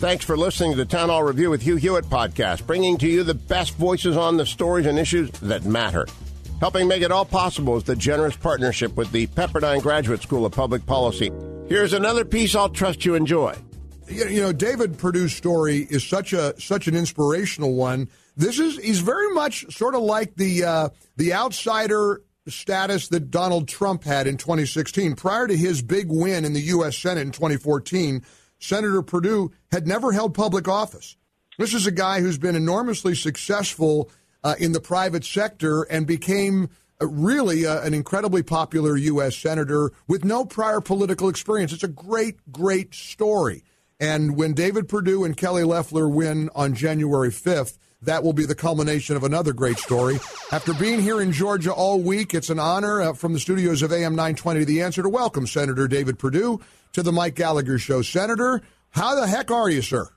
Thanks for listening to the Town Hall Review with Hugh Hewitt podcast, bringing to you the best voices on the stories and issues that matter. Helping make it all possible is the generous partnership with the Pepperdine Graduate School of Public Policy. Here's another piece I'll trust you enjoy. You know, David Perdue's story is such a such an inspirational one. This is he's very much sort of like the uh, the outsider status that Donald Trump had in 2016. Prior to his big win in the U.S. Senate in 2014, Senator Perdue had never held public office. This is a guy who's been enormously successful uh, in the private sector and became uh, really uh, an incredibly popular U.S. senator with no prior political experience. It's a great, great story. And when David Perdue and Kelly Loeffler win on January 5th, that will be the culmination of another great story. After being here in Georgia all week, it's an honor uh, from the studios of AM 920 The Answer to welcome Senator David Perdue to the Mike Gallagher Show. Senator, how the heck are you, sir?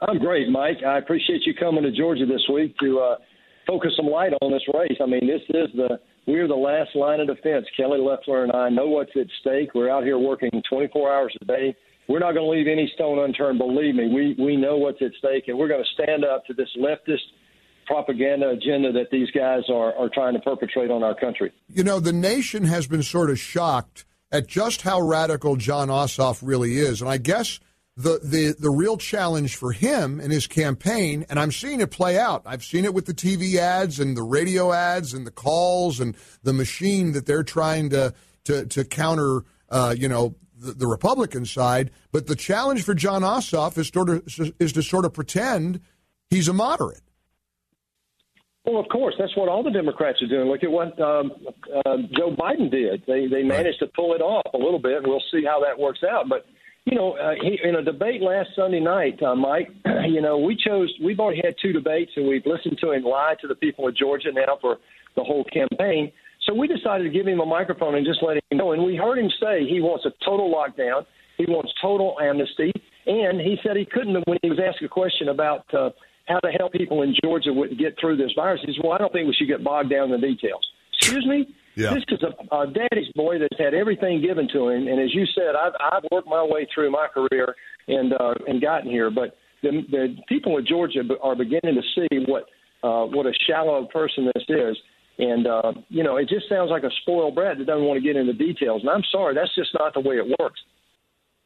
I'm great, Mike. I appreciate you coming to Georgia this week to uh, focus some light on this race. I mean, this is the we're the last line of defense. Kelly Loeffler and I know what's at stake. We're out here working 24 hours a day. We're not going to leave any stone unturned. Believe me, we we know what's at stake, and we're going to stand up to this leftist propaganda agenda that these guys are, are trying to perpetrate on our country. You know, the nation has been sort of shocked at just how radical Jon Ossoff really is. And I guess the, the, the real challenge for him and his campaign, and I'm seeing it play out. I've seen it with the TV ads and the radio ads and the calls and the machine that they're trying to, to, to counter, uh, you know, the, the, Republican side. But the challenge for Jon Ossoff is, sort of, is to sort of pretend he's a moderate. Well, of course, that's what all the Democrats are doing. Look at what um, uh, Joe Biden did. They they managed right. to pull it off a little bit. We'll see how that works out. But you know, uh, he, in a debate last Sunday night, uh, Mike, you know, we chose. We've already had two debates, and we've listened to him lie to the people of Georgia now for the whole campaign. So we decided to give him a microphone and just let him know. And we heard him say he wants a total lockdown. He wants total amnesty. And he said he couldn't when he was asked a question about. Uh, how to help people in Georgia get through this virus. He says, well, I don't think we should get bogged down in the details. Excuse me? Yeah. This is a, a daddy's boy that's had everything given to him, and as you said, I've, I've worked my way through my career and uh, and gotten here. But the, the people of Georgia are beginning to see what uh, what a shallow person this is, and uh, you know, it just sounds like a spoiled brat that doesn't want to get into details. And I'm sorry, that's just not the way it works.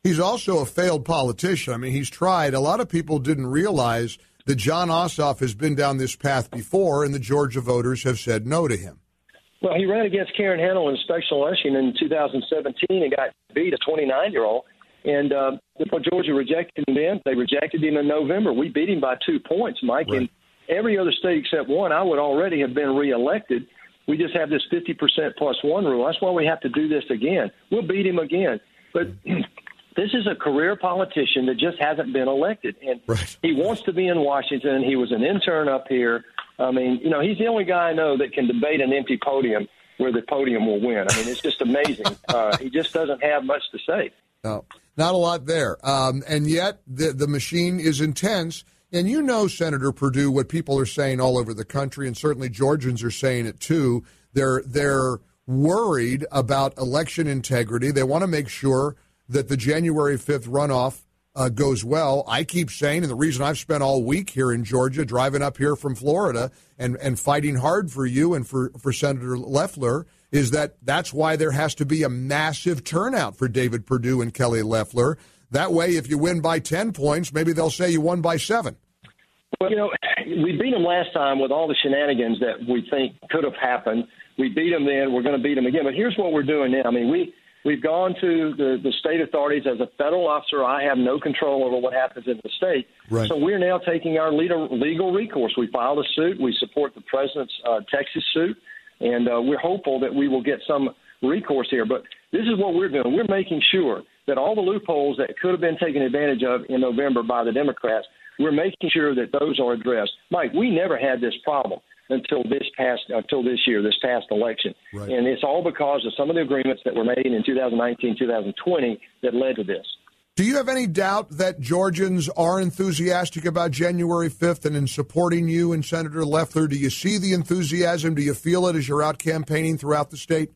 He's also a failed politician. I mean, he's tried. A lot of people didn't realize that Jon Ossoff has been down this path before, and the Georgia voters have said no to him. Well, he ran against Karen Handel in special election in 2017 and got beat a 29 year old. And uh, Georgia rejected him then. They rejected him in November. We beat him by two points, Mike. Right. In every other state except one, I would already have been reelected. We just have this 50% plus one rule. That's why we have to do this again. We'll beat him again. But This is a career politician that just hasn't been elected, and right. he wants to be in Washington. He was an intern up here. I mean, you know, he's the only guy I know that can debate an empty podium where the podium will win. I mean, it's just amazing. uh, he just doesn't have much to say. No, not a lot there. Um, and yet, the the machine is intense. And you know, Senator Perdue, what people are saying all over the country, and certainly Georgians are saying it too. They're they're worried about election integrity. They want to make sure that the January 5th runoff uh, goes well. I keep saying, and the reason I've spent all week here in Georgia, driving up here from Florida and, and fighting hard for you and for, for Senator Loeffler, is that that's why there has to be a massive turnout for David Perdue and Kelly Loeffler. That way, if you win by 10 points, maybe they'll say you won by seven. Well, you know, we beat them last time with all the shenanigans that we think could have happened. We beat them then. We're going to beat them again. But here's what we're doing now. I mean, we We've gone to the, the state authorities as a federal officer. I have no control over what happens in the state. Right. So we're now taking our legal, legal recourse. We filed a suit. We support the president's uh, Texas suit, and uh, we're hopeful that we will get some recourse here. But this is what we're doing. We're making sure that all the loopholes that could have been taken advantage of in November by the Democrats, we're making sure that those are addressed. Mike, we never had this problem until this past until this year, this past election, right. and it's all because of some of the agreements that were made in 2019, 2020 that led to this. Do you have any doubt that Georgians are enthusiastic about January 5th and in supporting you and Senator Loeffler? Do you see the enthusiasm? Do you feel it as you're out campaigning throughout the state?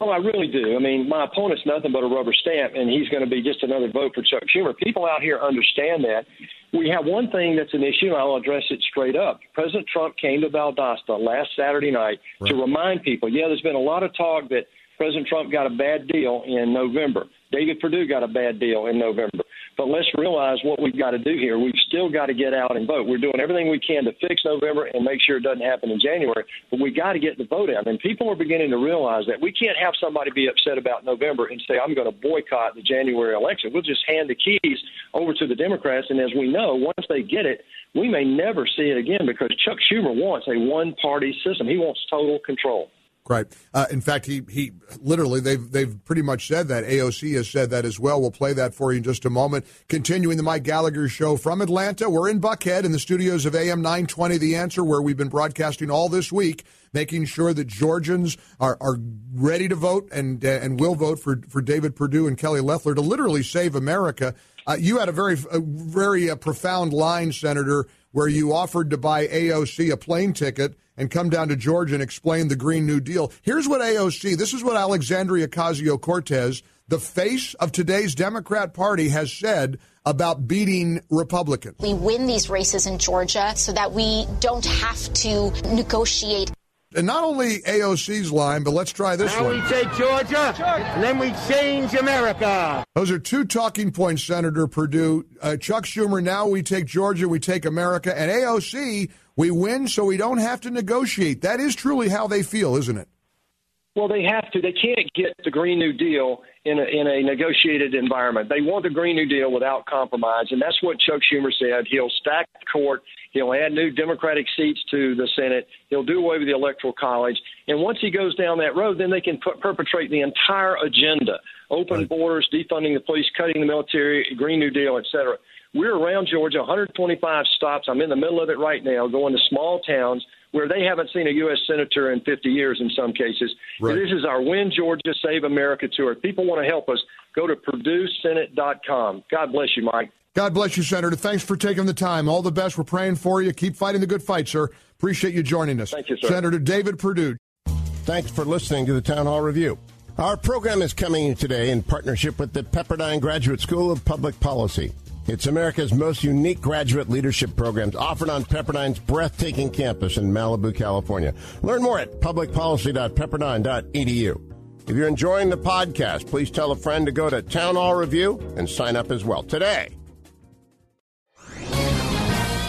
Oh, I really do. I mean, my opponent's nothing but a rubber stamp, and he's going to be just another vote for Chuck Schumer. People out here understand that. We have one thing that's an issue, and I'll address it straight up. President Trump came to Valdosta last Saturday night right. to remind people yeah, there's been a lot of talk that President Trump got a bad deal in November. David Perdue got a bad deal in November. But let's realize what we've got to do here. We've still got to get out and vote. We're doing everything we can to fix November and make sure it doesn't happen in January. But we've got to get the vote out. And people are beginning to realize that we can't have somebody be upset about November and say, I'm going to boycott the January election. We'll just hand the keys over to the Democrats. And as we know, once they get it, we may never see it again because Chuck Schumer wants a one party system. He wants total control. Right. Uh, in fact, he he literally they've they've pretty much said that. AOC has said that as well. We'll play that for you in just a moment. Continuing the Mike Gallagher show from Atlanta, we're in Buckhead in the studios of AM 920 The Answer, where we've been broadcasting all this week, making sure that Georgians are, are ready to vote and uh, and will vote for for David Perdue and Kelly Loeffler to literally save America. Uh, you had a very a very uh, profound line, Senator, where you offered to buy AOC a plane ticket and come down to Georgia and explain the Green New Deal. Here's what AOC, this is what Alexandria Ocasio Cortez, the face of today's Democrat Party, has said about beating Republicans. We win these races in Georgia so that we don't have to negotiate. And not only AOC's line, but let's try this one. now one. we take Georgia, and then we change America. Those are two talking points, Senator Perdue. Uh, Chuck Schumer, now we take Georgia, we take America. And AOC, we win so we don't have to negotiate. That is truly how they feel, isn't it? Well, they have to. They can't get the Green New Deal in a, in a negotiated environment. They want the Green New Deal without compromise, and that's what Chuck Schumer said. He'll stack the court. He'll add new Democratic seats to the Senate. He'll do away with the Electoral College. And once he goes down that road, then they can perpetrate the entire agenda open right. borders, defunding the police, cutting the military, Green New Deal, et cetera. We're around Georgia, 125 stops. I'm in the middle of it right now, going to small towns where they haven't seen a U.S. senator in 50 years in some cases. Right. This is our Win Georgia, Save America tour. If people want to help us, go to PerdueSenate.com. God bless you, Mike. God bless you, Senator. Thanks for taking the time. All the best. We're praying for you. Keep fighting the good fight, sir. Appreciate you joining us. Thank you, sir. Senator David Perdue. Thanks for listening to the Town Hall Review. Our program is coming today in partnership with the Pepperdine Graduate School of Public Policy. It's America's most unique graduate leadership programs offered on Pepperdine's breathtaking campus in Malibu, California. Learn more at publicpolicy.pepperdine.edu. If you're enjoying the podcast, please tell a friend to go to Town Hall Review and sign up as well today.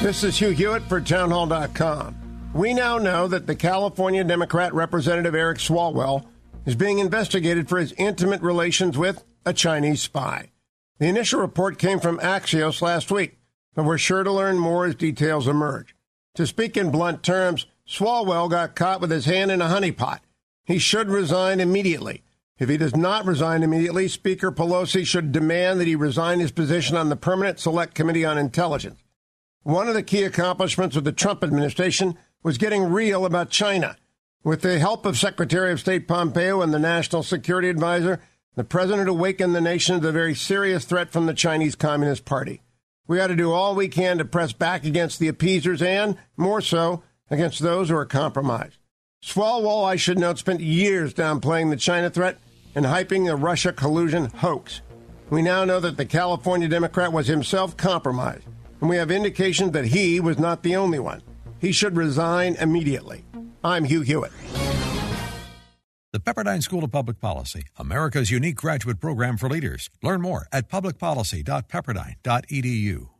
This is Hugh Hewitt for townhall.com. We now know that the California Democrat Representative Eric Swalwell is being investigated for his intimate relations with a Chinese spy. The initial report came from Axios last week, but we're sure to learn more as details emerge. To speak in blunt terms, Swalwell got caught with his hand in a honeypot. He should resign immediately. If he does not resign immediately, Speaker Pelosi should demand that he resign his position on the Permanent Select Committee on Intelligence. One of the key accomplishments of the Trump administration was getting real about China. With the help of Secretary of State Pompeo and the National Security Advisor, the president awakened the nation to the very serious threat from the Chinese Communist Party. We ought to do all we can to press back against the appeasers and, more so, against those who are compromised. Swalwell, I should note, spent years downplaying the China threat and hyping the Russia collusion hoax. We now know that the California Democrat was himself compromised, and we have indications that he was not the only one. He should resign immediately. I'm Hugh Hewitt. The Pepperdine School of Public Policy, America's unique graduate program for leaders. Learn more at publicpolicy.pepperdine.edu.